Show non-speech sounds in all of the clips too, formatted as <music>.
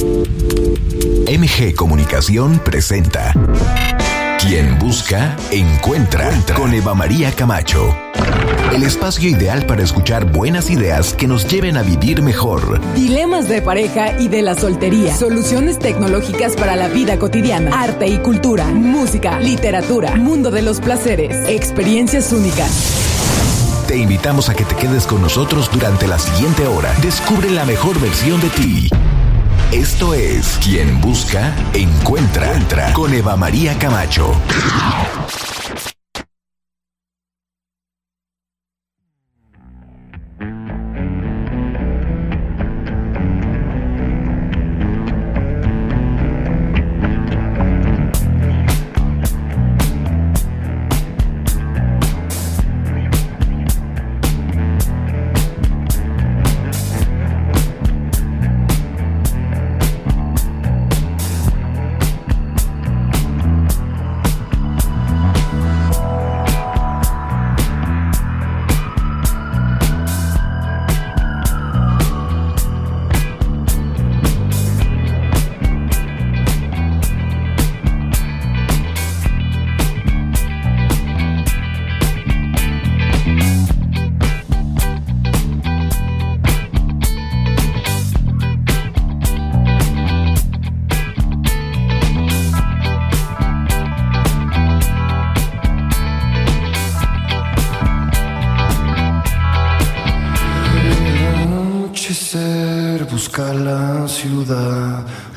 MG Comunicación presenta Quien busca, encuentra con Eva María Camacho. El espacio ideal para escuchar buenas ideas que nos lleven a vivir mejor. Dilemas de pareja y de la soltería. Soluciones tecnológicas para la vida cotidiana. Arte y cultura. Música, literatura. Mundo de los placeres. Experiencias únicas. Te invitamos a que te quedes con nosotros durante la siguiente hora. Descubre la mejor versión de ti. Esto es Quien Busca, Encuentra, Entra con Eva María Camacho.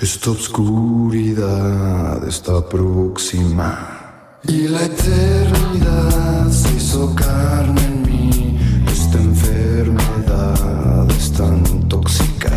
Esta obscuridad está próxima. Y la eternidad se hizo carne en mí, esta enfermedad es tan tóxica.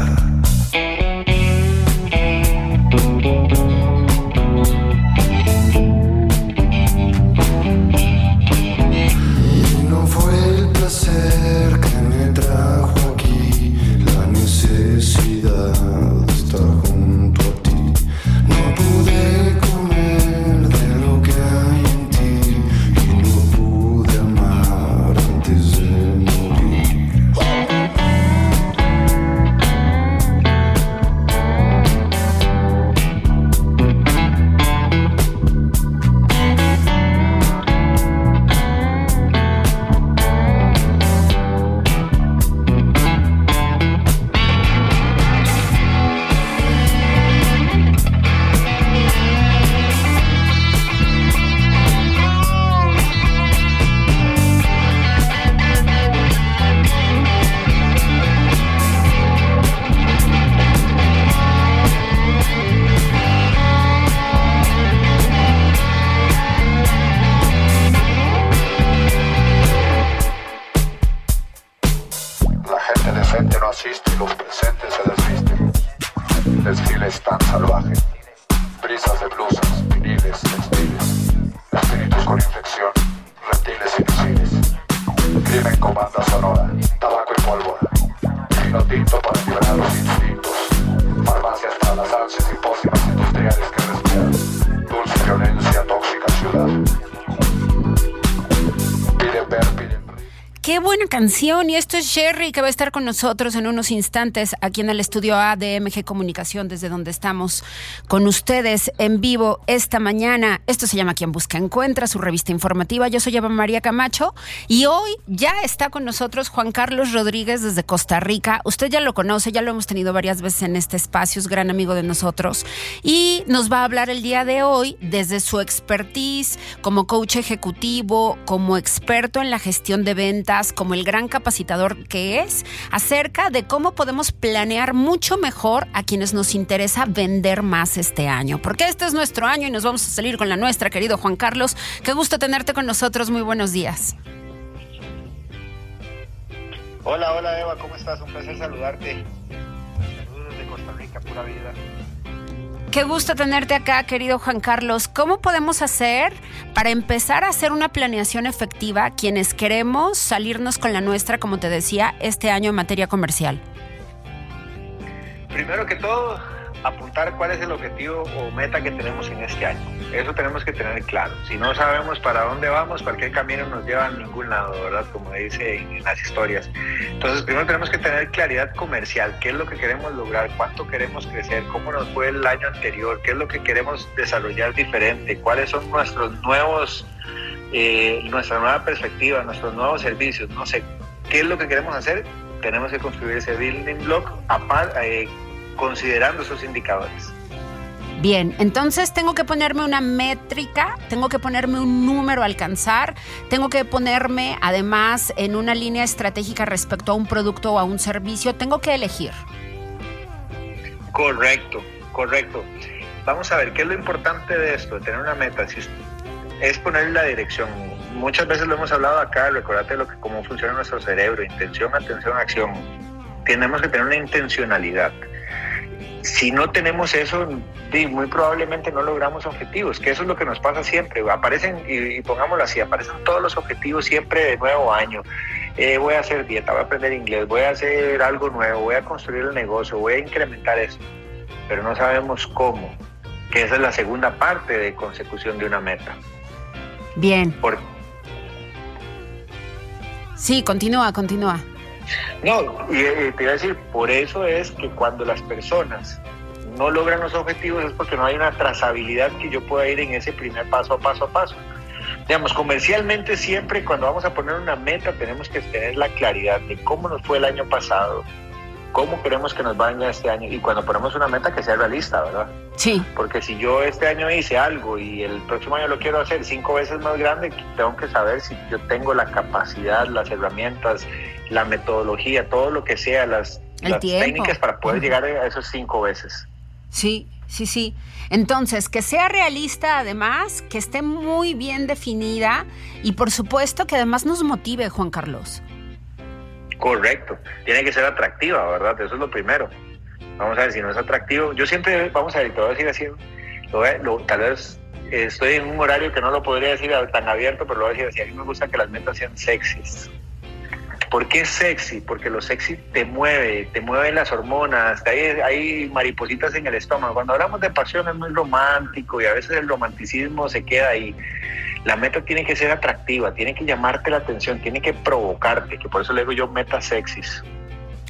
es tan salvaje. Brisas de blusas, viniles, textiles, espíritus con infección, reptiles y misiles. Crimen comanda sonora. Canción y esto es Sherry que va a estar con nosotros en unos instantes aquí en el estudio A de MG Comunicación desde donde estamos con ustedes en vivo esta mañana. Esto se llama Quien Busca Encuentra, su revista informativa. Yo soy Eva María Camacho y hoy ya está con nosotros Juan Carlos Rodríguez desde Costa Rica. Usted ya lo conoce, ya lo hemos tenido varias veces en este espacio, es gran amigo de nosotros y nos va a hablar el día de hoy desde su expertise como coach ejecutivo, como experto en la gestión de ventas, como el gran capacitador que es acerca de cómo podemos planear mucho mejor a quienes nos interesa vender más este año. Porque este es nuestro año y nos vamos a salir con la nuestra, querido Juan Carlos. Qué gusto tenerte con nosotros. Muy buenos días. Hola, hola Eva, ¿cómo estás? Un placer saludarte. Saludos de Costa Rica, pura vida. Qué gusto tenerte acá, querido Juan Carlos. ¿Cómo podemos hacer para empezar a hacer una planeación efectiva quienes queremos salirnos con la nuestra, como te decía, este año en materia comercial? Primero que todo, apuntar cuál es el objetivo o meta que tenemos en este año. Eso tenemos que tener claro. Si no sabemos para dónde vamos, cualquier camino nos lleva a ningún lado, ¿verdad? Como dice en, las historias. Entonces, primero tenemos que tener claridad comercial, qué es lo que queremos lograr, cuánto queremos crecer, cómo nos fue el año anterior, qué es lo que queremos desarrollar diferente, cuáles son nuestros nuevos, eh, nuestra nueva perspectiva, nuestros nuevos servicios, no sé, qué es lo que queremos hacer. Tenemos que construir ese building block eh, considerando esos indicadores. Bien, entonces tengo que ponerme una métrica, tengo que ponerme un número a alcanzar, tengo que ponerme además en una línea estratégica respecto a un producto o a un servicio, tengo que elegir. Correcto, correcto. Vamos a ver, ¿qué es lo importante de esto? tener una meta, es poner la dirección. Muchas veces lo hemos hablado acá, recordate lo que, cómo funciona nuestro cerebro, intención, atención, acción. Tenemos que tener una intencionalidad si no tenemos eso, muy probablemente no logramos objetivos, que eso es lo que nos pasa siempre. Aparecen, y, pongámoslo así, aparecen todos los objetivos siempre de nuevo año. Eh, voy a hacer dieta, voy a aprender inglés, voy a hacer algo nuevo, voy a construir el negocio, voy a incrementar eso, pero no sabemos cómo, que esa es la segunda parte de consecución de una meta. Bien. Sí, continúa, continúa. No, y, te iba a decir, por eso es que cuando las personas no logran los objetivos es porque no hay una trazabilidad que yo pueda ir en ese primer paso a paso a paso. Digamos, comercialmente siempre cuando vamos a poner una meta tenemos que tener la claridad de cómo nos fue el año pasado, cómo queremos que nos vaya este año y cuando ponemos una meta que sea realista, ¿verdad? Sí. Porque si yo este año hice algo y el próximo año lo quiero hacer cinco veces más grande, tengo que saber si yo tengo la capacidad, las herramientas, la metodología, todo lo que sea, las, técnicas para poder llegar a esos cinco veces. Sí, sí, sí. Entonces, que sea realista además, que esté muy bien definida y por supuesto que además nos motive, Juan Carlos. Correcto, tiene que ser atractiva, ¿verdad? Eso es lo primero. Vamos a ver si no es atractivo. Yo siempre, vamos a ver, te voy a decir así, tal vez estoy en un horario que no lo podría decir tan abierto, pero lo voy a decir así. A mí me gusta que las metas sean sexys. ¿Por qué sexy? Porque lo sexy te mueve, te mueve las hormonas, hay, hay maripositas en el estómago. Cuando hablamos de pasión es muy romántico y a veces el romanticismo se queda ahí. La meta tiene que ser atractiva, tiene que llamarte la atención, tiene que provocarte, que por eso le digo yo metas sexys.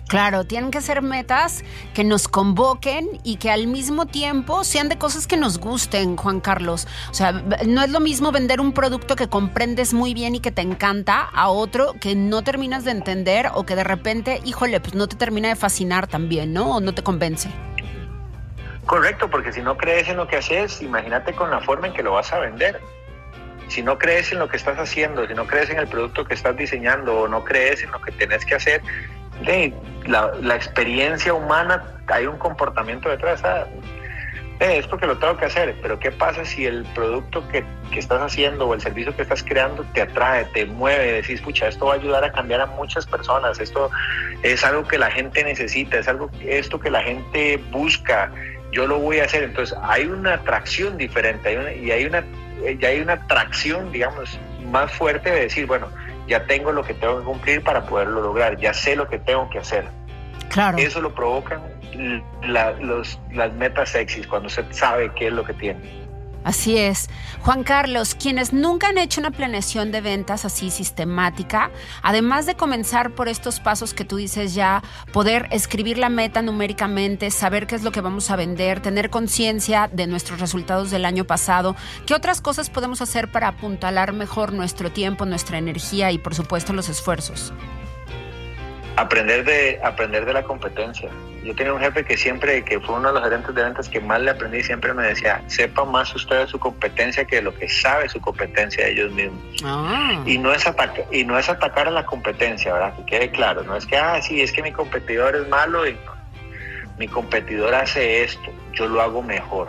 Claro, tienen que ser metas que nos convoquen y que al mismo tiempo sean de cosas que nos gusten, Juan Carlos. O sea, no es lo mismo vender un producto que comprendes muy bien y que te encanta a otro que no terminas de entender o que de repente, híjole, pues no te termina de fascinar también, ¿no? O no te convence. Correcto, porque si no crees en lo que haces, imagínate con la forma en que lo vas a vender. Si no crees en lo que estás haciendo, si no crees en el producto que estás diseñando o no crees en lo que tenés que hacer, la, experiencia humana, hay un comportamiento detrás. Ah, es porque lo tengo que hacer, pero ¿qué pasa si el producto que, estás haciendo o el servicio que estás creando te atrae, te mueve? Decís, escucha, esto va a ayudar a cambiar a muchas personas, esto es algo que la gente necesita, es algo esto que la gente busca, yo lo voy a hacer. Entonces hay una atracción diferente y hay una, y hay una atracción, digamos, más fuerte de decir, bueno, ya tengo lo que tengo que cumplir para poderlo lograr, ya sé lo que tengo que hacer. Claro. Eso lo provocan los, las metas sexys, cuando se sabe qué es lo que tiene. Así es. Juan Carlos, quienes nunca han hecho una planeación de ventas así sistemática, además de comenzar por estos pasos que tú dices ya, poder escribir la meta numéricamente, saber qué es lo que vamos a vender, tener conciencia de nuestros resultados del año pasado, ¿qué otras cosas podemos hacer para apuntalar mejor nuestro tiempo, nuestra energía y por supuesto los esfuerzos? Aprender de, aprender de la competencia. Yo tenía un jefe que siempre, que fue uno de los gerentes de ventas que más le aprendí, siempre me decía, sepa más usted de su competencia que de lo que sabe su competencia de ellos mismos. Ah. Y, no es y no es atacar a la competencia, ¿verdad? Que quede claro, no es que, ah, sí, es que mi competidor es malo y mi competidor hace esto, yo lo hago mejor.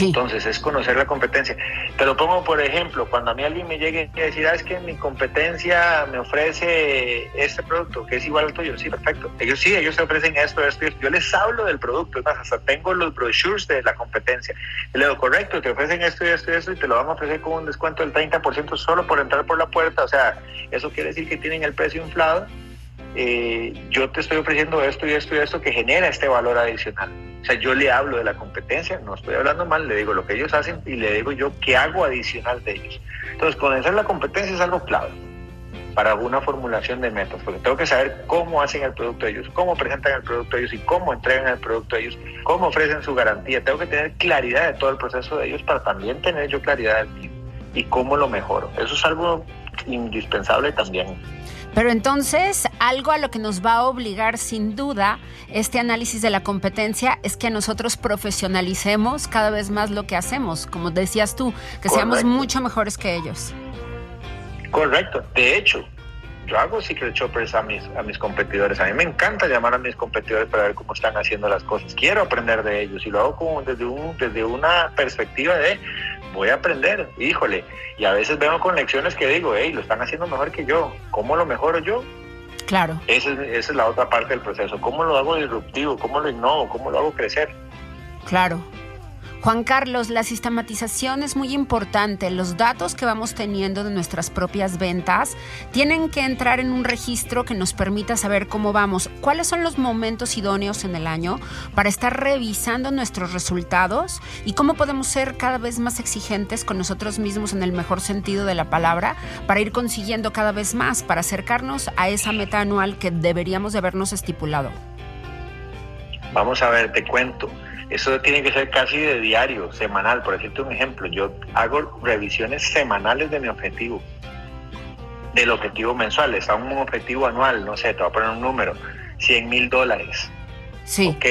Entonces es conocer la competencia. Te lo pongo por ejemplo, cuando a mí alguien me llegue a decir, ah, es que mi competencia me ofrece este producto que es igual al tuyo, sí, perfecto. Ellos sí, ellos te ofrecen esto, esto, esto. Yo les hablo del producto, es más, hasta tengo los brochures de la competencia. Y le digo, correcto, te ofrecen esto y esto y esto y te lo van a ofrecer con un descuento del 30% solo por entrar por la puerta. O sea, eso quiere decir que tienen el precio inflado eh, yo te estoy ofreciendo esto y esto y esto que genera este valor adicional. O sea, yo le hablo de la competencia, no estoy hablando mal, le digo lo que ellos hacen y le digo yo qué hago adicional de ellos. Entonces, conocer la competencia es algo clave para una formulación de metas, porque tengo que saber cómo hacen el producto ellos, cómo presentan el producto ellos y cómo entregan el producto ellos, cómo ofrecen su garantía. Tengo que tener claridad de todo el proceso de ellos para también tener yo claridad del mío y cómo lo mejoro. Eso es algo indispensable también. Pero entonces, algo a lo que nos va a obligar sin duda este análisis de la competencia es que nosotros profesionalicemos cada vez más lo que hacemos, como decías tú, que seamos mucho mejores que ellos. Correcto. De hecho, yo hago secret shoppers a mis, a mis competidores. A mí me encanta llamar a mis competidores para ver cómo están haciendo las cosas. Quiero aprender de ellos y lo hago como desde, un, desde una perspectiva de voy a aprender, híjole. Y a veces vengo con lecciones que digo, hey, lo están haciendo mejor que yo. ¿Cómo lo mejoro yo? Claro. Esa es, esa es la otra parte del proceso. ¿Cómo lo hago disruptivo? ¿Cómo lo innovo? ¿Cómo lo hago crecer? Claro. Juan Carlos, la sistematización es muy importante. Los datos que vamos teniendo de nuestras propias ventas tienen que entrar en un registro que nos permita saber cómo vamos. ¿Cuáles son los momentos idóneos en el año para estar revisando nuestros resultados y cómo podemos ser cada vez más exigentes con nosotros mismos en el mejor sentido de la palabra para ir consiguiendo cada vez más, para acercarnos a esa meta anual que deberíamos de habernos estipulado? Vamos a ver, te cuento. Eso tiene que ser casi de diario, semanal. Por decirte un ejemplo, yo hago revisiones semanales de mi objetivo, del objetivo mensual. Está un objetivo anual, no sé, te voy a poner un número, 100 mil dólares. Sí. Ok,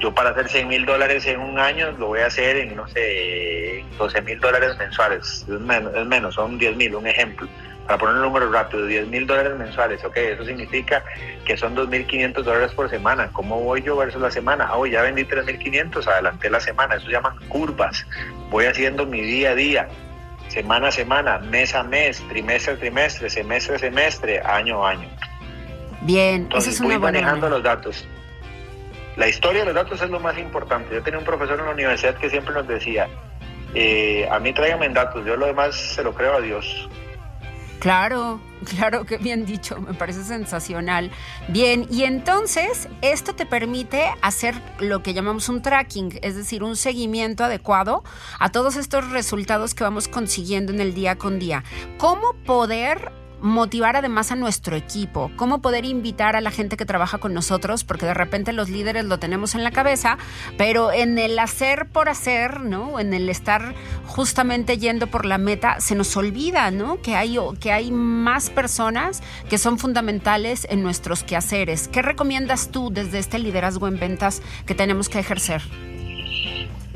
yo para hacer 100 mil dólares en un año lo voy a hacer en, no sé, 12 mil dólares mensuales. Es menos, es menos son 10 mil, un ejemplo para poner un número rápido, 10 mil dólares mensuales, ok, eso significa que son 2.500 dólares por semana. ¿Cómo voy yo versus la semana? Ah, ya vendí 3.500, adelanté la semana, eso se llaman curvas. Voy haciendo mi día a día, semana a semana, mes a mes, trimestre a trimestre, semestre a semestre, año a año. Bien, entonces es una voy manejando los datos. La historia de los datos es lo más importante. Yo tenía un profesor en la universidad que siempre nos decía, eh, a mí tráigame datos, yo lo demás se lo creo a Dios. Claro, claro que bien dicho, me parece sensacional. Bien, y entonces esto te permite hacer lo que llamamos un tracking, es decir, un seguimiento adecuado a todos estos resultados que vamos consiguiendo en el día con día. ¿Cómo poder motivar además a nuestro equipo, cómo poder invitar a la gente que trabaja con nosotros, porque de repente los líderes lo tenemos en la cabeza, pero en el hacer por hacer, ¿no? En el estar justamente yendo por la meta, se nos olvida, ¿no? Que hay, que hay más personas que son fundamentales en nuestros quehaceres. ¿Qué recomiendas tú desde este liderazgo en ventas que tenemos que ejercer?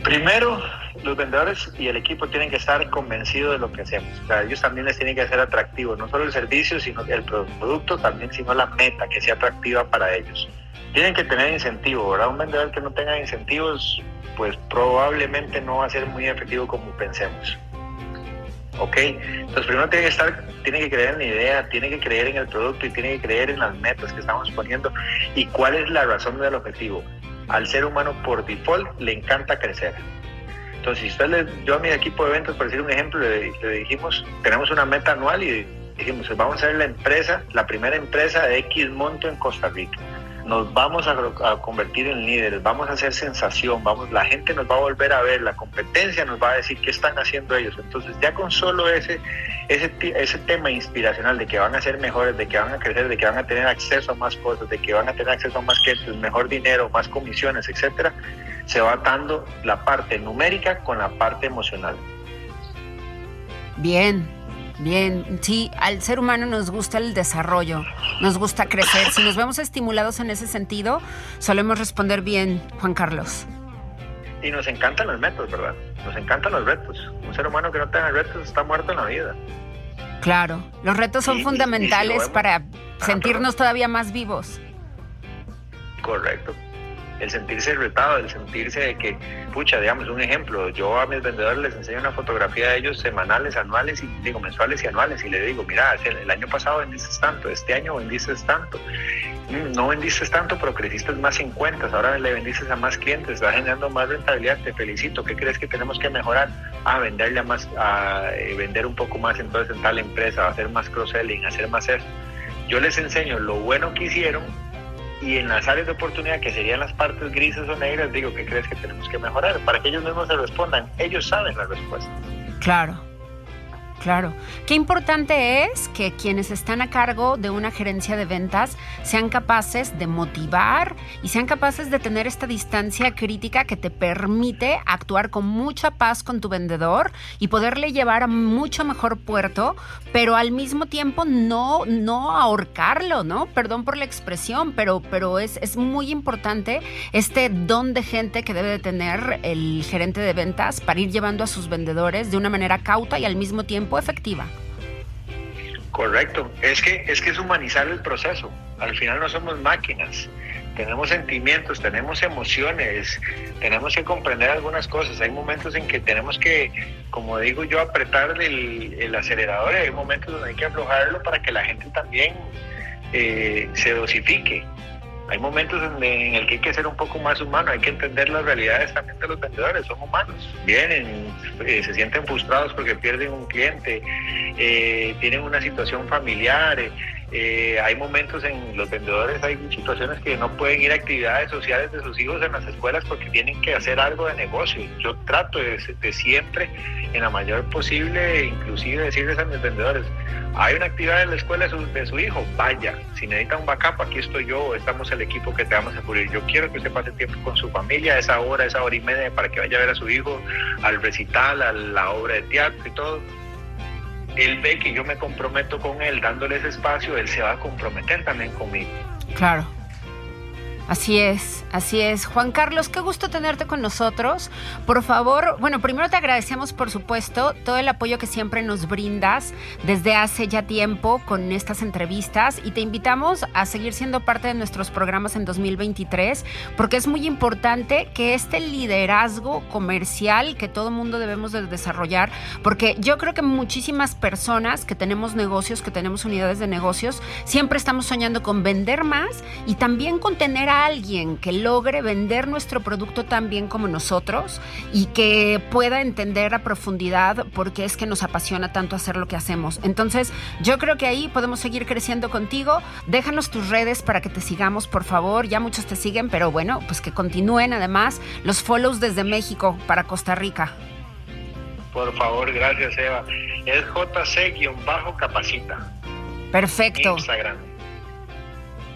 Primero, los vendedores y el equipo tienen que estar convencidos de lo que hacemos. O ellos también les tienen que hacer atractivo, no solo el servicio, sino el producto también, sino la meta que sea atractiva para ellos. Tienen que tener incentivo, ¿verdad? Un vendedor que no tenga incentivos, pues probablemente no va a ser muy efectivo como pensemos. ¿Ok? Entonces primero tiene que estar, tiene que creer en la idea, tiene que creer en el producto y tiene que creer en las metas que estamos poniendo y cuál es la razón del objetivo al ser humano por default le encanta crecer. Entonces, si usted le, yo a mi equipo de ventas, por decir un ejemplo, le, dijimos, tenemos una meta anual y dijimos, vamos a ser la empresa, la primera empresa de X monto en Costa Rica nos vamos a, convertir en líderes, vamos a hacer sensación, vamos, la gente nos va a volver a ver, la competencia nos va a decir qué están haciendo ellos. Entonces ya con solo ese, ese, ese tema inspiracional de que van a ser mejores, de que van a crecer, de que van a tener acceso a más cosas, de que van a tener acceso a más clientes, mejor dinero, más comisiones, etcétera, se va atando la parte numérica con la parte emocional. Bien, Bien, sí, al ser humano nos gusta el desarrollo, nos gusta crecer. Si nos vemos estimulados en ese sentido, solemos responder bien, Juan Carlos. Y nos encantan los retos, ¿verdad? Nos encantan los retos. Un ser humano que no tenga retos está muerto en la vida. Claro, los retos son fundamentales para sentirnos todavía más vivos. Correcto el sentirse retado, el sentirse de que, pucha, digamos, un ejemplo, yo a mis vendedores les enseño una fotografía de ellos semanales, anuales, y digo, mensuales y anuales, y le digo, mira, el año pasado vendiste tanto, este año vendiste tanto, mm, no vendiste tanto, pero creciste más en cuentas, ahora le vendiste a más clientes, está generando más rentabilidad, te felicito, ¿qué crees que tenemos que mejorar? A venderle a más, a eh, vender un poco más entonces en tal empresa, hacer más cross-selling, hacer más eso Yo les enseño lo bueno que hicieron y en las áreas de oportunidad, que serían las partes grises o negras, digo, ¿qué crees que tenemos que mejorar? Para que ellos mismos se respondan. Ellos saben la respuesta. Claro. Claro. Qué importante es que quienes están a cargo de una gerencia de ventas sean capaces de motivar y sean capaces de tener esta distancia crítica que te permite actuar con mucha paz con tu vendedor y poderle llevar a mucho mejor puerto, pero al mismo tiempo no, no ahorcarlo, ¿no? Perdón por la expresión, pero, pero es, es muy importante este don de gente que debe de tener el gerente de ventas para ir llevando a sus vendedores de una manera cauta y al mismo tiempo efectiva. Correcto, es que, es que es humanizar el proceso. Al final no somos máquinas, tenemos sentimientos, tenemos emociones, tenemos que comprender algunas cosas. Hay momentos en que tenemos que, como digo yo, apretar el, el acelerador y hay momentos donde hay que aflojarlo para que la gente también eh, se dosifique. Hay momentos en, el que hay que ser un poco más humano, hay que entender las realidades también de los vendedores, son humanos. Vienen, eh, se sienten frustrados porque pierden un cliente, eh, tienen una situación familiar. Eh, hay momentos en los vendedores, hay situaciones que no pueden ir a actividades sociales de sus hijos en las escuelas porque tienen que hacer algo de negocio. Yo trato de, de siempre, en la mayor posible, inclusive decirles a mis vendedores, hay una actividad en la escuela de su, hijo, vaya. Si necesita un backup, aquí estoy yo, estamos el equipo que te vamos a cubrir. Yo quiero que usted pase tiempo con su familia, esa hora, esa hora y media, para que vaya a ver a su hijo al recital, a la obra de teatro y todo. Él ve que yo me comprometo con él dándole ese espacio, él se va a comprometer también conmigo. Claro. Así es, así es. Juan Carlos, qué gusto tenerte con nosotros. Por favor, bueno, primero te agradecemos, por supuesto, todo el apoyo que siempre nos brindas desde hace ya tiempo con estas entrevistas y te invitamos a seguir siendo parte de nuestros programas en 2023 porque es muy importante que este liderazgo comercial que todo mundo debemos de desarrollar, porque yo creo que muchísimas personas que tenemos negocios, que tenemos unidades de negocios, siempre estamos soñando con vender más y también con tener alguien que logre vender nuestro producto tan bien como nosotros y que pueda entender a profundidad por qué es que nos apasiona tanto hacer lo que hacemos. Entonces, yo creo que ahí podemos seguir creciendo contigo. Déjanos tus redes para que te sigamos, por favor. Ya muchos te siguen, pero bueno, pues que continúen además los follows desde México para Costa Rica. Por favor, gracias Eva. Es JC-capacita. Perfecto. Instagram.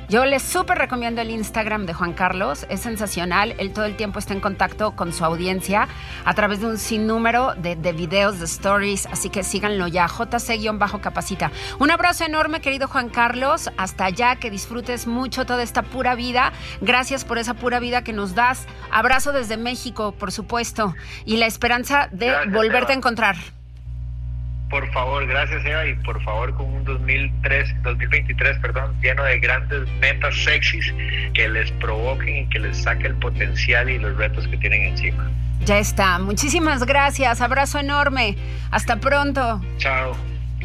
Yo les súper recomiendo el Instagram de Juan Carlos, es sensacional, él todo el tiempo está en contacto con su audiencia a través de un sinnúmero de, de videos, de stories, así que síganlo ya, JC-capacita. Un abrazo enorme, querido Juan Carlos, hasta allá, que disfrutes mucho toda esta pura vida, gracias por esa pura vida que nos das, abrazo desde México, por supuesto, y la esperanza de volverte a encontrar. Por favor, gracias Eva y por favor con un 2003, 2023 perdón, lleno de grandes metas sexys que les provoquen y que les saque el potencial y los retos que tienen encima. Ya está, muchísimas gracias, abrazo enorme, hasta pronto. Chao,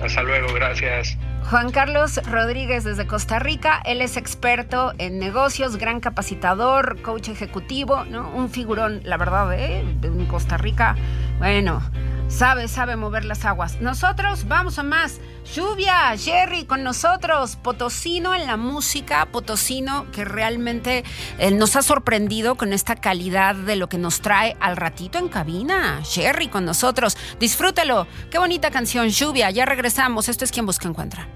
hasta luego, gracias. Juan Carlos Rodríguez desde Costa Rica, él es experto en negocios, gran capacitador, coach ejecutivo, ¿no? Un figurón, la verdad, ¿eh? En Costa Rica, bueno, sabe, sabe mover las aguas. Nosotros vamos a más. Lluvia, Jerry con nosotros, Potosino en la música, Potosino que realmente eh, nos ha sorprendido con esta calidad de lo que nos trae al ratito en cabina. Jerry con nosotros, disfrútelo. Qué bonita canción, Lluvia, ya regresamos. Esto es quien busca encuentra.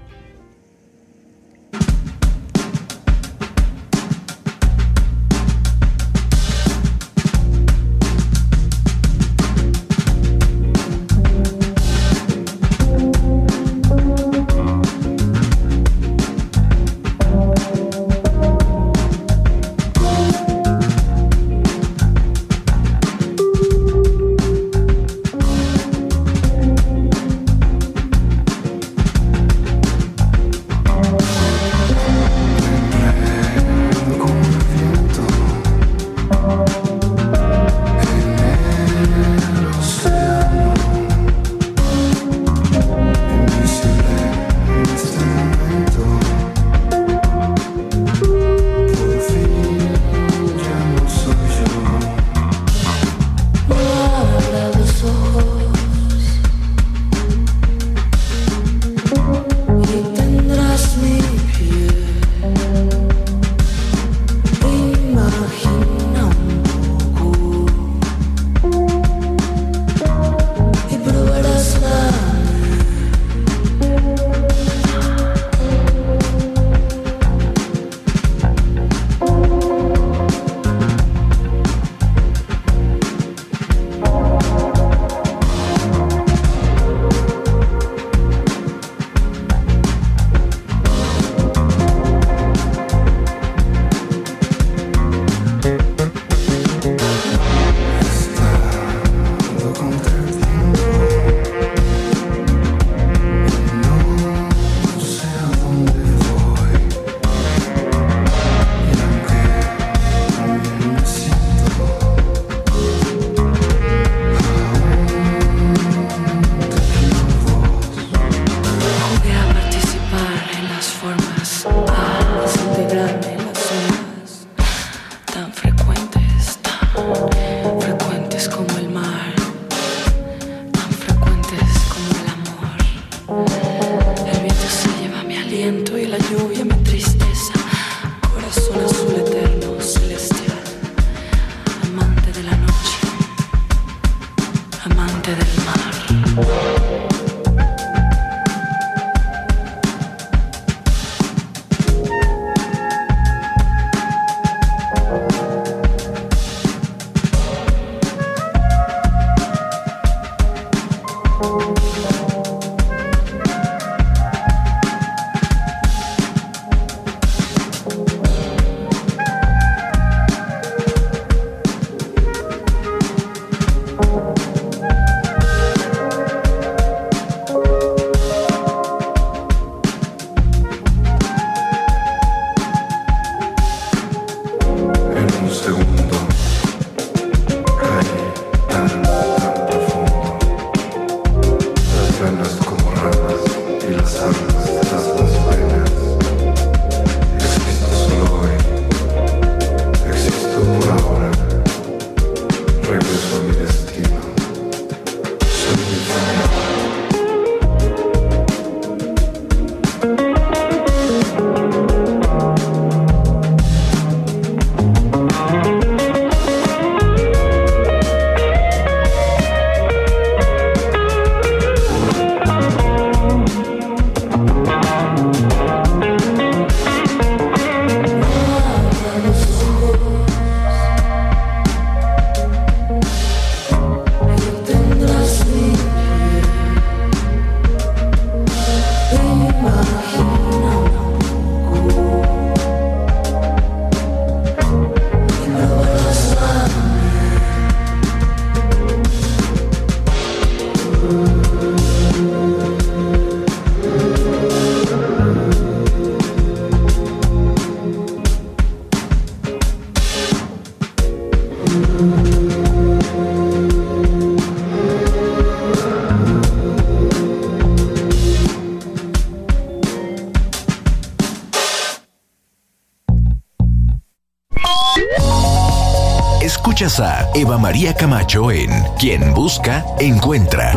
Eva María Camacho en Quien Busca, Encuentra.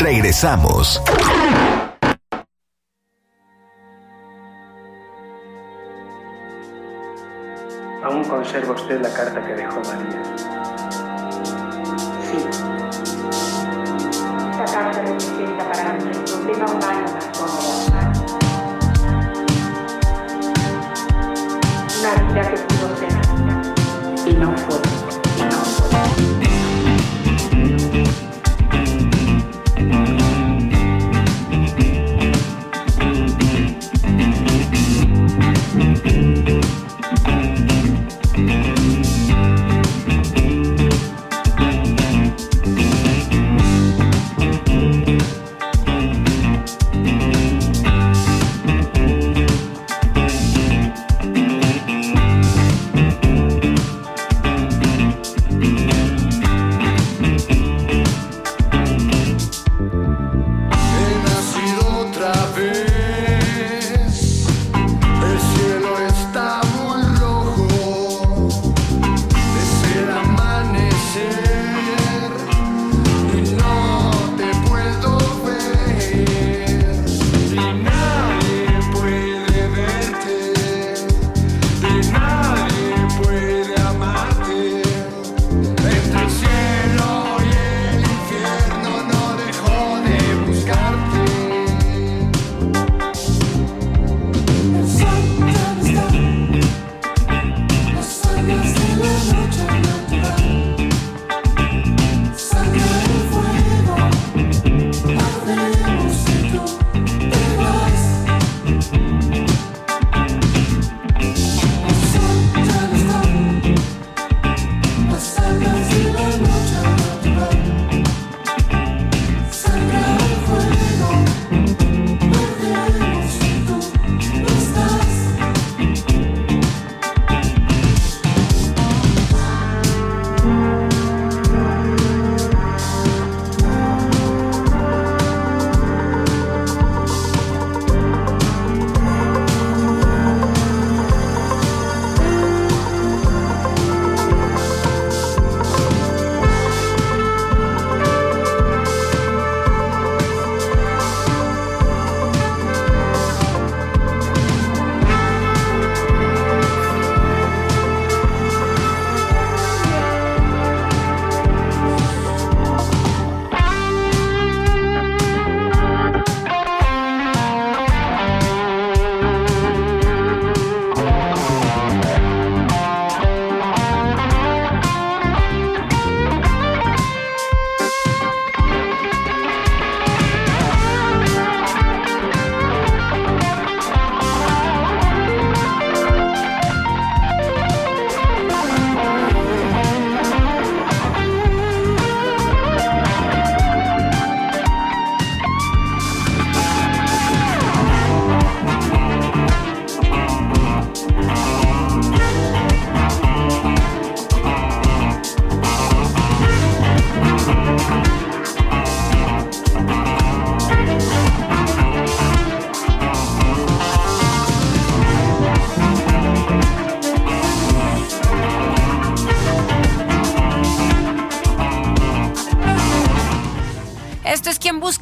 Regresamos. Aún conserva usted la carta que dejó María. Sí. Esta carta representa para mí el problema humano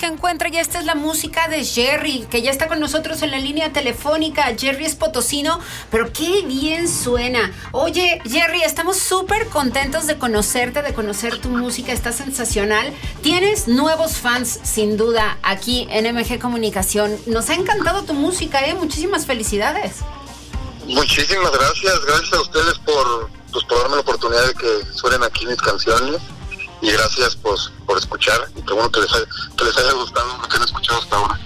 busca, encuentra y esta es la música de Jerry, que ya está con nosotros en la línea telefónica. Jerry es potosino, pero qué bien suena. Oye, Jerry, estamos súper contentos de conocerte, de conocer tu música, está sensacional. Tienes nuevos fans, sin duda, aquí en MG Comunicación. Nos ha encantado tu música, ¿eh? Muchísimas felicidades. Muchísimas gracias, gracias a ustedes por, pues, por darme la oportunidad de que suenen aquí mis canciones y gracias pues, por escuchar y qué bueno que les, que les haya gustado lo que han escuchado hasta ahora.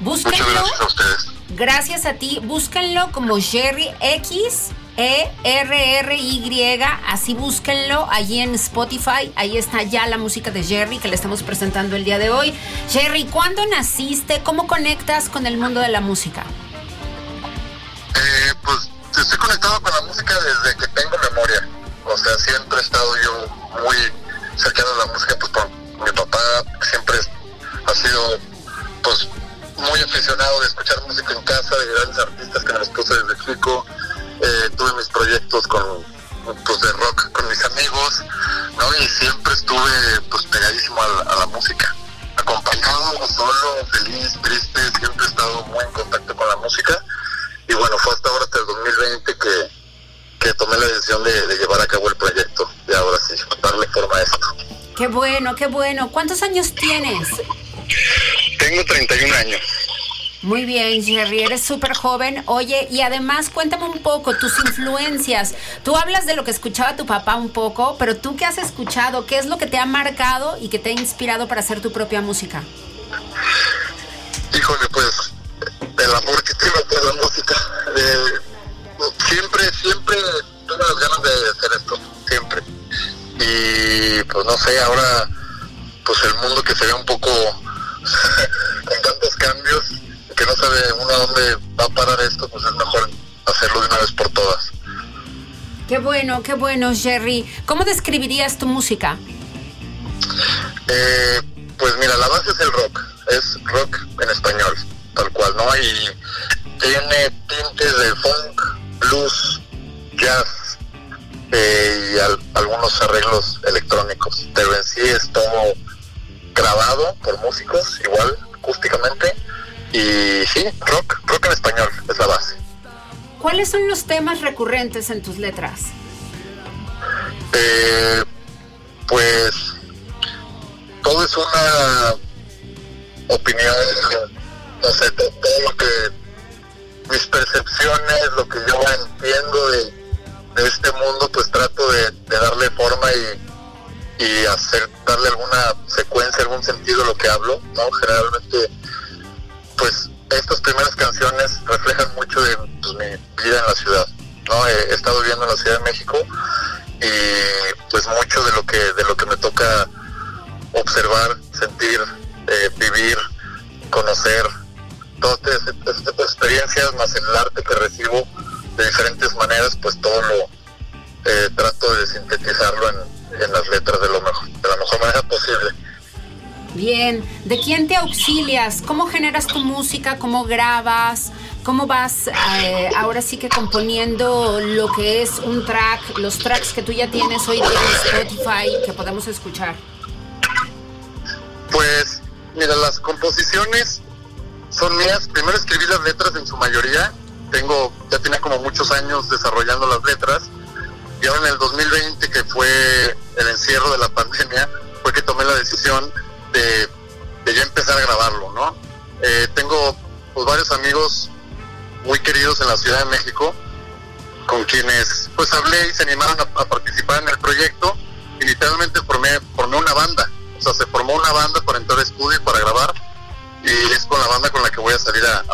Búsquenlo. Muchas gracias a ustedes. Gracias a ti. Búsquenlo como Jerry X. E R R Y, así búsquenlo allí en Spotify. Ahí está ya la música de Jerry que le estamos presentando el día de hoy. Jerry, ¿cuándo naciste? ¿Cómo conectas con el mundo de la música? Eh, pues estoy conectado con la música desde que tengo memoria. O sea, siempre he estado yo muy cercano a la música, pues por mi papá siempre ha sido pues muy aficionado de escuchar música en casa, de grandes artistas que me puse desde chico. Eh, tuve mis proyectos con pues de rock con mis amigos, ¿no? Y siempre estuve pues pegadísimo a la, a la música. Acompañado, solo, feliz, triste, siempre he estado muy en contacto con la música. Y bueno, fue hasta ahora, hasta el 2020, que, que tomé la decisión de, de llevar a cabo el proyecto. Y ahora sí, darle forma a esto. Qué bueno, qué bueno. ¿Cuántos años tienes? Tengo 31 años. Muy bien, Jerry, eres súper joven. Oye, y además cuéntame un poco tus influencias. Tú hablas de lo que escuchaba tu papá un poco, pero tú qué has escuchado, qué es lo que te ha marcado y que te ha inspirado para hacer tu propia música. Híjole, pues el amor que tengo por la música. eh, siempre, siempre tuve las ganas de hacer esto, siempre. Y pues no sé, ahora pues el mundo que se ve un poco con tantos cambios, que no sabe uno a dónde va a parar esto, pues es mejor hacerlo de una vez por todas. Qué bueno, qué bueno, Jerry. ¿Cómo describirías tu música? Eh, pues mira, la base es el rock, es rock en español, tal cual, ¿no? Y tiene tintes de funk, blues, jazz eh, y al- algunos arreglos electrónicos, pero en sí es todo grabado por músicos, igual, acústicamente, y sí, rock, rock en español es la base. ¿Cuáles son los temas recurrentes en tus letras? Eh, pues todo es una opinión, no sé, to- todo lo que mis percepciones, lo que yo entiendo de, de este mundo, pues trato de, de darle forma y, y hacer, darle alguna secuencia, algún sentido a lo que hablo, ¿no? Generalmente, pues estas primeras canciones reflejan mucho de pues, mi vida en la ciudad, ¿no? He, estado viviendo en la Ciudad de México y pues mucho de lo que de lo que me toca observar, sentir, eh, vivir, conocer, todas este, este de experiencias más el arte que recibo de diferentes maneras, pues todo lo eh, trato de sintetizarlo en, en las letras de lo mejor, de la mejor manera posible. Bien, ¿de quién te auxilias? ¿Cómo generas tu música? ¿Cómo grabas? ¿Cómo vas eh, ahora sí que componiendo lo que es un track, los tracks que tú ya tienes hoy en Spotify que podemos escuchar? Pues, mira, las composiciones son mías. Primero escribí las letras en su mayoría. Tengo, ya tenía como muchos años desarrollando las letras. Y ahora en el 2020, que fue el encierro de la pandemia, fue que tomé la decisión de, ya empezar a grabarlo, ¿no? Eh, tengo pues, varios amigos muy queridos en la Ciudad de México, con quienes pues hablé y se animaron a, participar en el proyecto y literalmente formé, formé una banda. O sea, se formó una banda para entrar a estudio y para grabar y es con la banda con la que voy a salir a,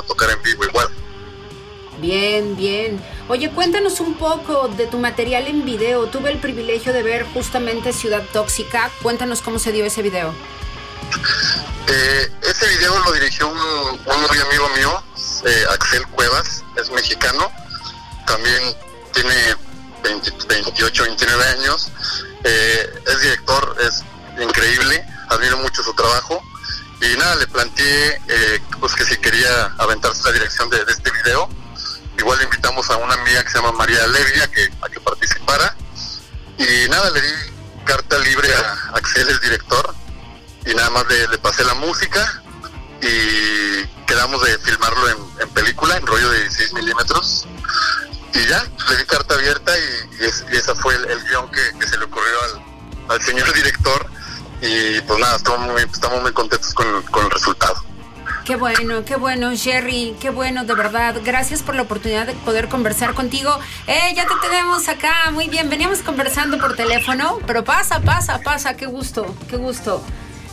Oye, cuéntanos un poco de tu material en video. Tuve el privilegio de ver justamente Ciudad Tóxica. Cuéntanos cómo se dio ese video. Eh, ese video lo dirigió un, muy amigo mío, eh, Axel Cuevas, es mexicano, también tiene 20 28, 29 años, eh, es director, es increíble, admiro mucho su trabajo y nada, le planteé pues que si quería aventarse la dirección de este video, igual le invitamos a una amiga que se llama María Levi a que, a que participara y nada, le di carta libre a Axel, el director, y nada más le, pasé la música y quedamos de filmarlo en, película, en rollo de 16 milímetros. Y ya, le di carta abierta y, y, es- y ese fue el, guion que, se le ocurrió al, señor <laughs> director. Y pues nada, estamos muy, contentos con, con el resultado. Qué bueno, qué bueno, Jerry, qué bueno, de verdad. Gracias por la oportunidad de poder conversar contigo. Eh, ya te tenemos acá, muy bien. Veníamos conversando por teléfono, pero pasa, pasa, pasa, qué gusto, qué gusto.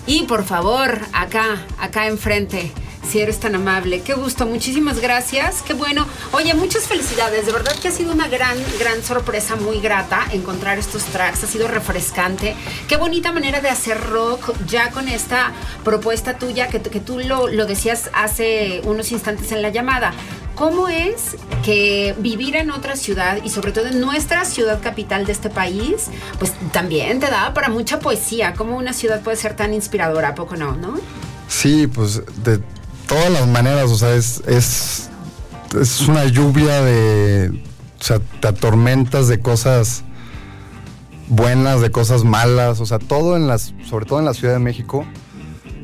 Y por favor, acá, acá enfrente, si eres tan amable. Qué gusto, muchísimas gracias, qué bueno. Oye, muchas felicidades, de verdad que ha sido una gran, gran sorpresa, muy grata encontrar estos tracks, ha sido refrescante. Qué bonita manera de hacer rock ya con esta propuesta tuya que, que tú lo, lo decías hace unos instantes en la llamada. ¿Cómo es que vivir en otra ciudad y sobre todo en nuestra ciudad capital de este país, pues también te da para mucha poesía? ¿Cómo una ciudad puede ser tan inspiradora? ¿A poco no? ¿No? Sí, pues de todas las maneras, o sea, es, es, es una lluvia de, o sea, te atormentas de cosas buenas, de cosas malas, o sea, todo en las, sobre todo en la Ciudad de México,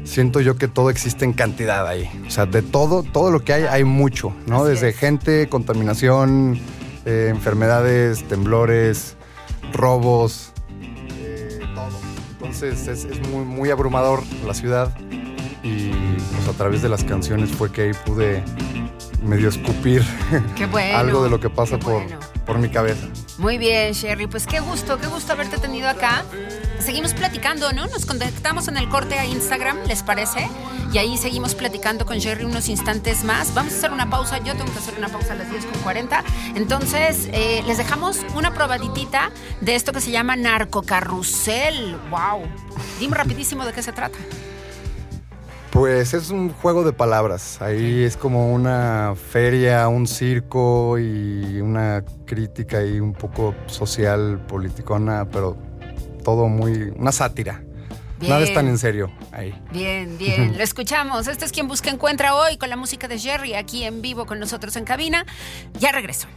siento yo que todo existe en cantidad ahí. O sea, de todo, todo lo que hay, hay mucho, ¿no? Así Desde es. gente, contaminación, eh, enfermedades, temblores, robos, eh, todo. Entonces es, es muy, muy abrumador la ciudad y pues a través de las canciones fue que ahí pude medio escupir <laughs> bueno. algo de lo que pasa qué por, bueno. por mi cabeza. Muy bien, Sherry. Pues qué gusto, qué gusto haberte tenido acá. Seguimos platicando, ¿no? Nos conectamos en el corte a Instagram, ¿les parece? Y ahí seguimos platicando con Sherry unos instantes más. Vamos a hacer una pausa. Yo tengo que hacer una pausa a las 10.40. Entonces, eh, les dejamos una probaditita de esto que se llama Narcocarrusel. ¡Wow! Dime rapidísimo de qué se trata. Pues es un juego de palabras. Ahí es como una feria, un circo y una crítica y un poco social, politicona, pero todo muy. una sátira. Nada es tan en serio ahí. Bien, <laughs> bien. Lo escuchamos. Este es quien busca encuentra hoy con la música de Jerry aquí en vivo con nosotros en cabina. Ya regreso.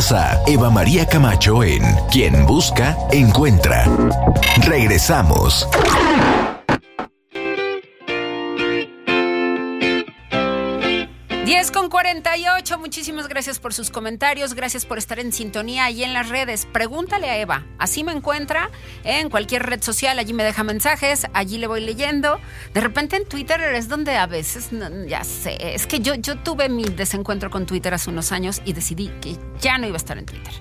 A Eva María Camacho en Quien Busca, Encuentra. Regresamos. Con 48. Muchísimas gracias por sus comentarios. Gracias por estar en sintonía y en las redes. Pregúntale a Eva. Así me encuentra en cualquier red social. Allí me deja mensajes. Allí le voy leyendo. De repente en Twitter es donde a veces, no, ya sé, es que yo, yo tuve mi desencuentro con Twitter hace unos años y decidí que ya no iba a estar en Twitter.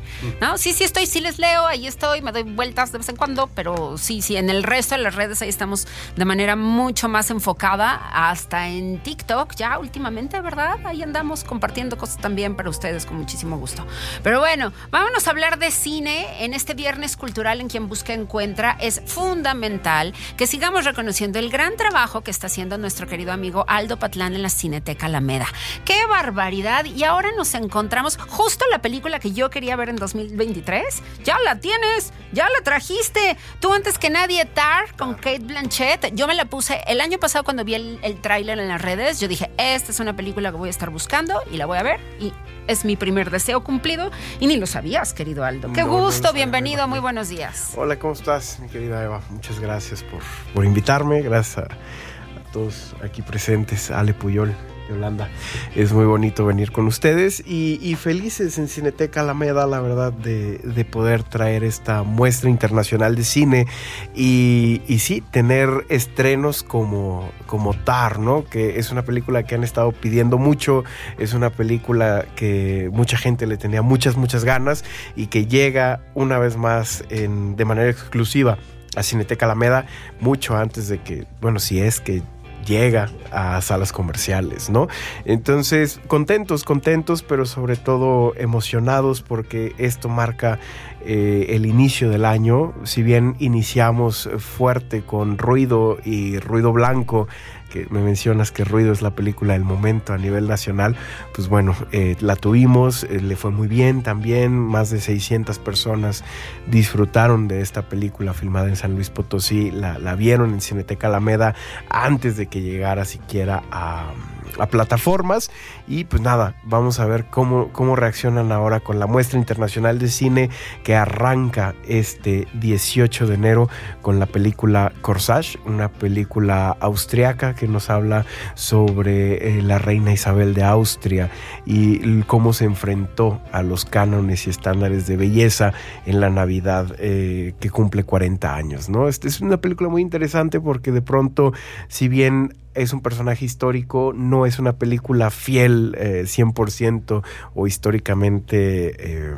¿No? Sí, sí estoy, sí les leo. Ahí estoy. Me doy vueltas de vez en cuando. Pero sí, sí, en el resto de las redes ahí estamos de manera mucho más enfocada. Hasta en TikTok ya últimamente, ¿verdad? Ahí andamos compartiendo cosas también para ustedes con muchísimo gusto. Pero bueno, vámonos a hablar de cine en este viernes cultural en quien busca encuentra. Es fundamental que sigamos reconociendo el gran trabajo que está haciendo nuestro querido amigo Aldo Patlán en la Cineteca Alameda. ¡Qué barbaridad! Y ahora nos encontramos justo la película que yo quería ver en 2023. Ya la tienes, ya la trajiste. Tú antes que nadie, Tar con Kate Blanchett. Yo me la puse el año pasado cuando vi el, el tráiler en las redes. Yo dije, esta es una película que voy a estar buscando y la voy a ver. Y es mi primer deseo cumplido. Y ni lo sabías, querido Aldo. Qué No, gusto, bienvenido, muy buenos días. Hola, ¿cómo estás, mi querida Eva? Muchas gracias por, por invitarme. Gracias a, a todos aquí presentes, Ale Puyol, Yolanda. Es muy bonito venir con ustedes y, felices en Cineteca Alameda, la verdad, de, de poder traer esta muestra internacional de cine y, y sí, tener estrenos como, como Tar, ¿no? Que es una película que han estado pidiendo mucho, es una película que mucha gente le tenía muchas, muchas ganas y que llega una vez más en- de manera exclusiva a Cineteca Alameda mucho antes de que, bueno, si es que llega a salas comerciales, ¿no? Entonces, contentos, contentos, pero sobre todo emocionados porque esto marca eh, el inicio del año. Si bien iniciamos fuerte con Ruido y Ruido Blanco, que me mencionas que Ruido es la película del momento a nivel nacional, pues bueno, eh, la tuvimos, eh, le fue muy bien también, más de 600 personas disfrutaron de esta película filmada en San Luis Potosí, la, la vieron en Cineteca Alameda antes de que llegara siquiera a, a plataformas y pues nada, vamos a ver cómo, cómo reaccionan ahora con la muestra internacional de cine que arranca este 18 de enero con la película Corsage, una película austriaca que nos habla sobre eh, la reina Isabel de Austria y cómo se enfrentó a los cánones y estándares de belleza en la Navidad eh, que cumple 40 años. ¿no? Esta es una película muy interesante porque de pronto, si bien es un personaje histórico, no es una película fiel eh, 100% o históricamente, eh,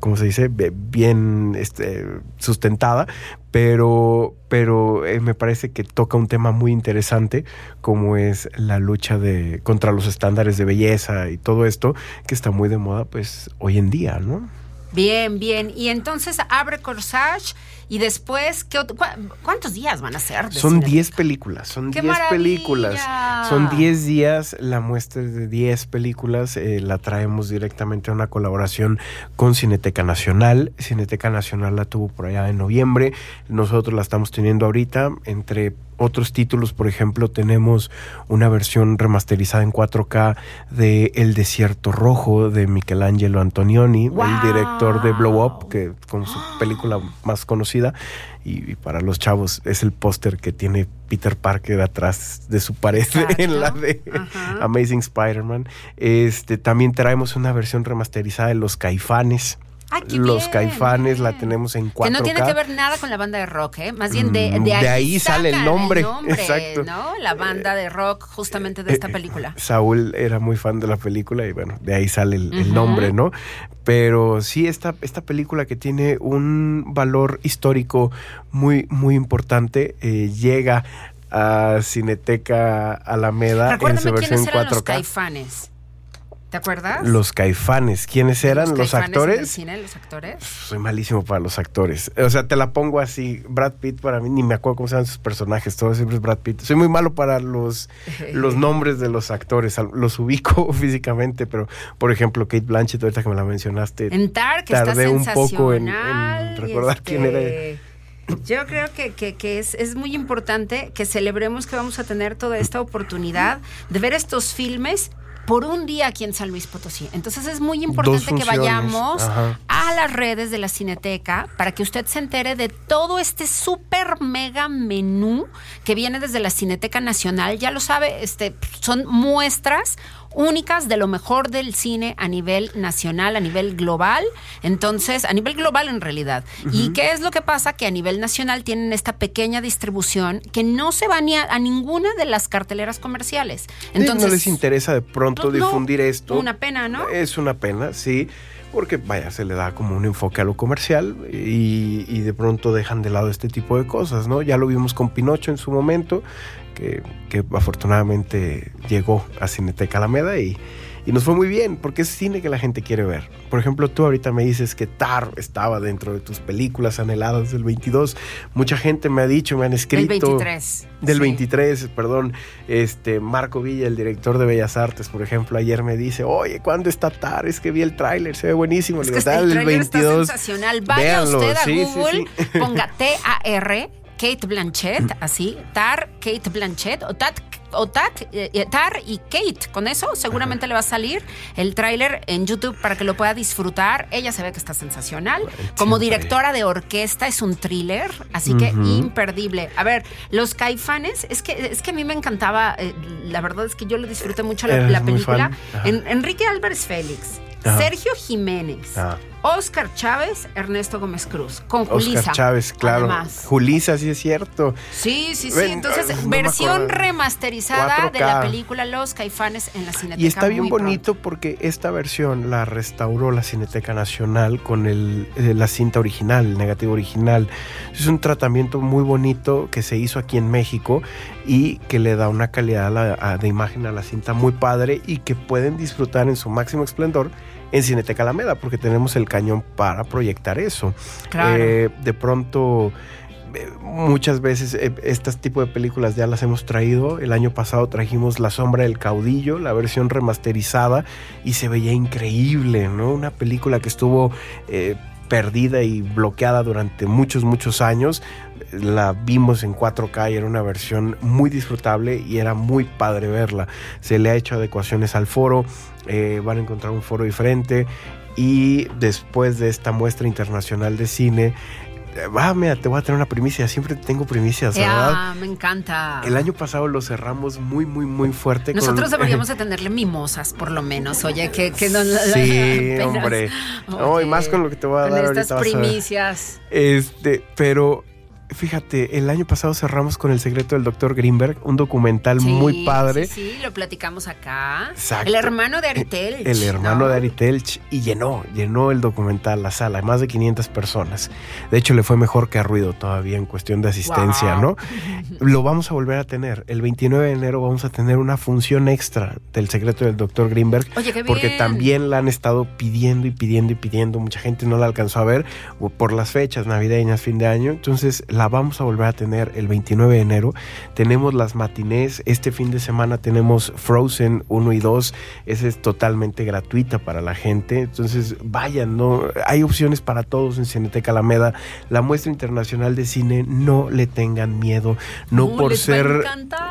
¿cómo se dice? Bien este, sustentada, pero, pero eh, me parece que toca un tema muy interesante como es la lucha de, contra los estándares de belleza y todo esto que está muy de moda pues hoy en día, ¿no? Bien, bien. Y entonces abre Corsage y después, ¿qué otro- cua- ¿cuántos días van a ser? Son cine? 10 películas, son ¡Qué 10 películas. Son 10 días, la muestra es de 10 películas, eh, la traemos directamente a una colaboración con Cineteca Nacional. Cineteca Nacional la tuvo por allá en noviembre, nosotros la estamos teniendo ahorita, entre otros títulos, por ejemplo, tenemos una versión remasterizada en 4K de El Desierto Rojo de Michelangelo Antonioni, ¡Wow! el director de Blow Up, que con su película más conocida. Y, y para los chavos es el póster que tiene Peter Parker atrás de su pared Exacto. <laughs> en la de Ajá. Amazing Spider-Man. Este, también traemos una versión remasterizada de Los Caifanes Ah, Los Caifanes la tenemos en 4K. Que no tiene que ver nada con la banda de rock, ¿eh? Más bien de, Mm, de ahí, de ahí sale el nombre, exacto. ¿no? La banda de rock justamente de esta película. Saúl era muy fan de la película y bueno, de ahí sale el, nombre, ¿no? Pero sí, esta, esta película que tiene un valor histórico muy, muy importante, eh, llega a Cineteca Alameda en su versión quiénes eran los 4K. caifanes. ¿Te acuerdas? Los caifanes, ¿quiénes eran? Los, en el actores. cine, los actores. Soy malísimo para los actores. O sea, te la pongo así. Brad Pitt para mí, ni me acuerdo cómo se llaman sus personajes. Todo siempre es Brad Pitt. Soy muy malo para los, <laughs> los nombres de los actores. Los ubico <laughs> físicamente, pero por ejemplo, Kate Blanchett, ahorita que me la mencionaste. En Tar, que está tardé un poco en, en recordar quién era. este, Yo creo que, que- que es, es muy importante que celebremos que vamos a tener toda esta oportunidad de ver estos filmes por un día aquí en San Luis Potosí. Entonces es muy importante que vayamos ajá. a las redes de la Cineteca para que usted se entere de todo este súper mega menú que viene desde la Cineteca Nacional. Ya lo sabe, este, son muestras únicas de lo mejor del cine a nivel nacional, a nivel global. Entonces, a nivel global en realidad. ¿Y qué es lo que pasa? Que a nivel nacional tienen esta pequeña distribución que no se va ni a, a ninguna de las carteleras comerciales. Sí, Entonces, no les interesa de pronto pues, no, difundir esto. Una pena, ¿no? Es una pena, sí, porque vaya, se le da como un enfoque a lo comercial y, y de pronto dejan de lado este tipo de cosas, ¿no? Ya lo vimos con Pinocho en su momento, que, que afortunadamente llegó a Cineteca Alameda y, y nos fue muy bien, porque es cine que la gente quiere ver. Por ejemplo, tú ahorita me dices que Tar estaba dentro de tus películas anheladas del 22. Mucha gente me ha dicho, me han escrito... Del 23. Del sí. 23, perdón. Este, Marco Villa, el director de Bellas Artes, por ejemplo, ayer me dice, oye, ¿cuándo está TAR? Es que vi el tráiler, se ve buenísimo. Es Le que digo, este- el "Dale, tráiler está 22". sensacional. Vaya Véanlo, usted a sí, Google, sí. ponga T-A-R, Kate Blanchett, así, Tar, Kate Blanchett, o Tat, o Tat, eh, eh, Tar y Kate. Con eso seguramente le va a salir el tráiler en YouTube para que lo pueda disfrutar. Ella se ve que está sensacional. Como directora de orquesta es un thriller, así que imperdible. A ver, los caifanes, es que, es que a mí me encantaba, eh, la verdad es que yo lo disfruté mucho la, película. Ajá. En- Enrique Álvarez Félix, Ajá. Sergio Jiménez, Ah. Oscar Chávez, Ernesto Gómez Cruz, con Julisa. Oscar Chávez, claro. además. Julisa, sí es cierto. Sí, sí, sí. Ven, Entonces, no me versión remasterizada de la 4K. película Los Caifanes en la Cineteca. Y está bien muy bonito porque esta versión la restauró la Cineteca Nacional con el, eh, la cinta original, el negativo original. Es un tratamiento muy bonito que se hizo aquí en México y que le da una calidad a la- a- de imagen a la cinta muy padre y que pueden disfrutar en su máximo esplendor en Cineteca Alameda porque tenemos el cañón para proyectar eso. Claro. Eh, de pronto eh, muchas veces estas tipo de películas ya las hemos traído. El año pasado trajimos La sombra del caudillo, la versión remasterizada, y se veía increíble, ¿no? Una película que estuvo eh, perdida y bloqueada durante muchos, muchos años. La vimos en 4K y era una versión muy disfrutable y era muy padre verla. Se le ha hecho adecuaciones al foro, eh, van a encontrar un foro diferente y después de esta muestra internacional de cine, eh, ah, mira, te voy a tener una primicia, siempre tengo primicias, ¿verdad? Ah, me encanta. El año pasado lo cerramos muy, muy, muy fuerte. con- Nosotros <laughs> deberíamos de tenerle mimosas, por lo menos. Oye, que, que no Sí, <laughs> hombre. No, y Oye, más con lo que te voy a con dar estas ahorita. primicias. Este, pero fíjate, el año pasado cerramos con El secreto del doctor Greenberg, un documental Sí, muy padre. Sí, sí, lo platicamos acá. Exacto. El hermano de Ari Telch, El hermano ¿no? de Ari Telch y llenó, llenó el documental, la sala, más de 500 personas. De hecho, le fue mejor que a Ruido todavía en cuestión de asistencia, Wow. ¿no? <laughs> Lo vamos a volver a tener. El 29 de enero vamos a tener una función extra del secreto del doctor Greenberg. Oye, qué Porque también la han estado pidiendo y pidiendo y pidiendo. Mucha gente no la alcanzó a ver por las fechas navideñas, fin de año. Entonces la vamos a volver a tener el 29 de enero. Tenemos las matinés. Este fin de semana tenemos Frozen 1 y 2. Esa es totalmente gratuita para la gente. Entonces vayan, ¿no? Hay opciones para todos en Cineteca Alameda. La muestra internacional de cine, no le tengan miedo. No, por ser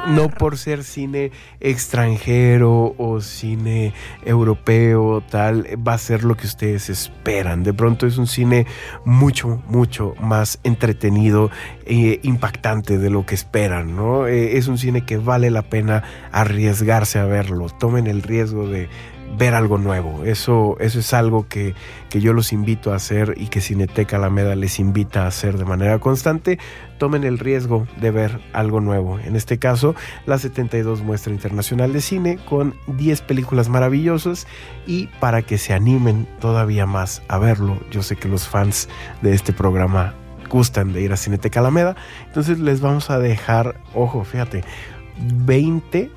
no por ser cine extranjero o cine europeo tal va a ser lo que ustedes esperan de pronto es un cine mucho mucho más entretenido e impactante de lo que esperan no Eh, es un cine que vale la pena arriesgarse a verlo tomen el riesgo de ver algo nuevo. Eso, eso es algo que, que, yo los invito a hacer y que Cineteca Alameda les invita a hacer de manera constante. Tomen el riesgo de ver algo nuevo. En este caso, la 72 Muestra Internacional de Cine con 10 películas maravillosas y para que se animen todavía más a verlo. Yo sé que los fans de este programa gustan de ir a Cineteca Alameda. Entonces les vamos a dejar, ojo, fíjate, 20,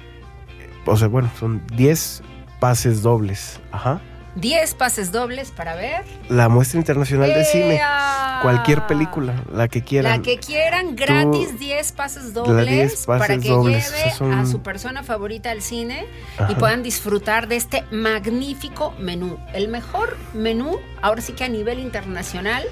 o sea, bueno, son 10 pases dobles. Ajá. 10 pases dobles para ver. La muestra internacional de cine. Cualquier película, la que quieran. La que quieran, gratis, 10 pases dobles para que lleve a su persona favorita al cine y puedan disfrutar de este magnífico menú. El mejor menú, ahora sí que a nivel internacional,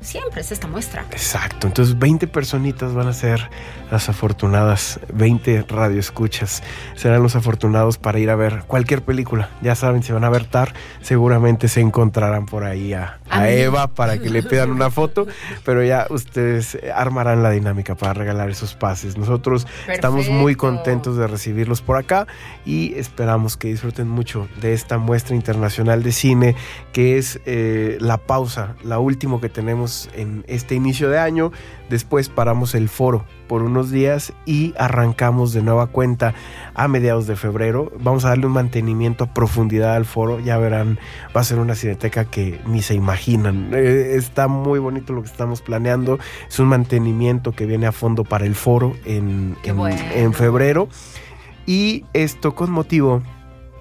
siempre es esta muestra. Exacto, entonces 20 personitas van a ser las afortunadas, 20 radioescuchas serán los afortunados para ir a ver cualquier película. Ya saben, si van a ver TAR, seguramente se encontrarán por ahí a, Eva para que le pidan una foto, pero ya ustedes armarán la dinámica para regalar esos pases. Nosotros estamos muy contentos de recibirlos por acá y esperamos que disfruten mucho de esta muestra internacional de cine que es eh, la pausa, la última que tenemos en este inicio de año. Después paramos el foro por unos días y arrancamos de nueva cuenta a mediados de febrero. Vamos a darle un mantenimiento a profundidad al foro. Ya verán, va a ser una cineteca que ni se imaginan. Eh, está muy bonito lo que estamos planeando. Es un mantenimiento que viene a fondo para el foro en, en febrero. Y esto con motivo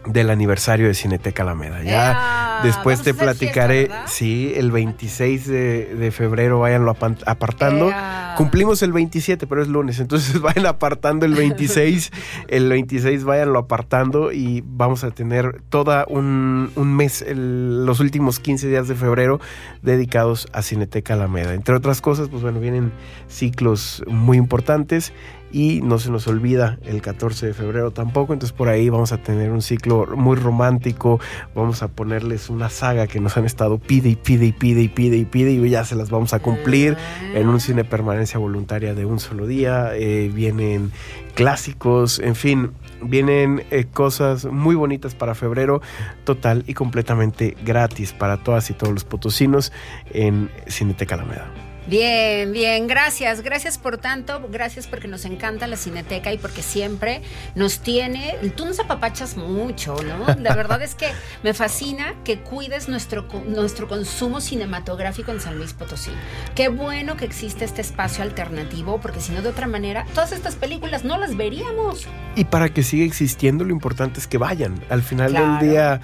del aniversario de Cineteca Alameda. Ya después te platicaré, sí, el 26 de, febrero váyanlo apartando. Cumplimos el 27, pero es lunes, entonces <laughs> vayan apartando el 26, el 26 váyanlo apartando y vamos a tener toda un, mes, los últimos 15 días de febrero dedicados a Cineteca Alameda. Entre otras cosas, pues bueno, vienen ciclos muy importantes y no se nos olvida el 14 de febrero tampoco, entonces por ahí vamos a tener un ciclo muy romántico, vamos a ponerles una saga que nos han estado pide y pide y pide y pide y pide y ya se las vamos a cumplir en un cine permanencia voluntaria de un solo día, eh, vienen clásicos, en fin, vienen eh, cosas muy bonitas para febrero, total y completamente gratis para todas y todos los potosinos en Cineteca Alameda. Bien, bien, gracias, gracias por tanto, gracias porque nos encanta la cineteca y porque siempre nos tiene, tú nos apapachas mucho, ¿no? La verdad es que me fascina que cuides nuestro, nuestro consumo cinematográfico en San Luis Potosí. Qué bueno que existe este espacio alternativo, porque si no de otra manera, todas estas películas no las veríamos. Y para que siga existiendo, lo importante es que vayan. Al final del día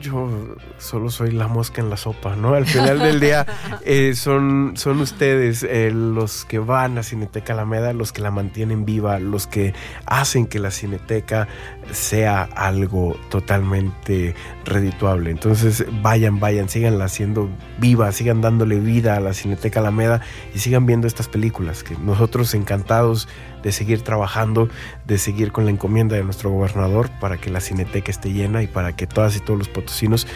yo solo soy la mosca en la sopa, ¿no? Al final del día <laughs> eh, son, son ustedes eh, los que van a Cineteca Alameda, los que la mantienen viva, los que hacen que la Cineteca sea algo totalmente redituable. Entonces vayan, vayan, síganla haciendo viva, sigan dándole vida a la Cineteca Alameda y sigan viendo estas películas que nosotros encantados de seguir trabajando, de seguir con la encomienda de nuestro gobernador para que la cineteca esté llena y para que todas y todos los potosinos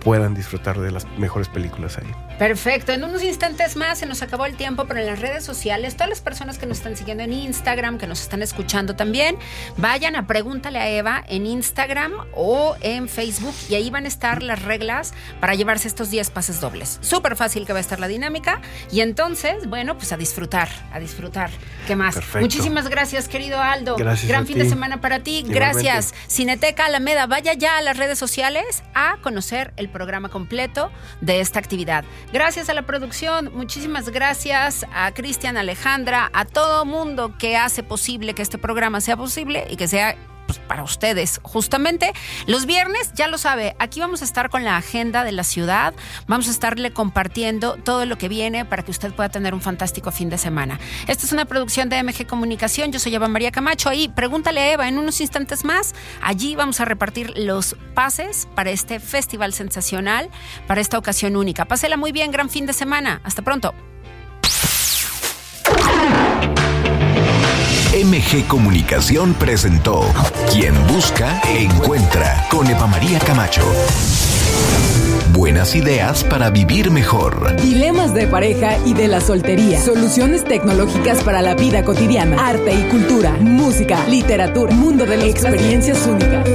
puedan disfrutar de las mejores películas ahí. Perfecto, en unos instantes más se nos acabó el tiempo, pero en las redes sociales, todas las personas que nos están siguiendo en Instagram, que nos están escuchando también, vayan a Pregúntale a Eva en Instagram o en Facebook y ahí van a estar las reglas para llevarse estos 10 pases dobles. Súper fácil que va a estar la dinámica y entonces, bueno, pues a disfrutar, a disfrutar. ¿Qué más? Muchísimas gracias, querido Aldo. Gracias. Gran fin de semana para ti. Gracias. Cineteca Alameda, vaya ya a las redes sociales a conocer el programa completo de esta actividad. Gracias a la producción, muchísimas gracias a Cristian, Alejandra, a todo mundo que hace posible que este programa sea posible y que sea pues, para ustedes. Justamente los viernes, ya lo sabe, aquí vamos a estar con la agenda de la ciudad, vamos a estarle compartiendo todo lo que viene para que usted pueda tener un fantástico fin de semana. Esta es una producción de MG Comunicación, yo soy Eva María Camacho, ahí pregúntale a Eva en unos instantes más, allí vamos a repartir los pases para este festival sensacional, para esta ocasión única. Pásela muy bien, gran fin de semana, hasta pronto. MG Comunicación presentó Quien busca, encuentra con Eva María Camacho. Buenas ideas para vivir mejor. Dilemas de pareja y de la soltería. Soluciones tecnológicas para la vida cotidiana. Arte y cultura. Música, literatura. Mundo de las experiencias únicas.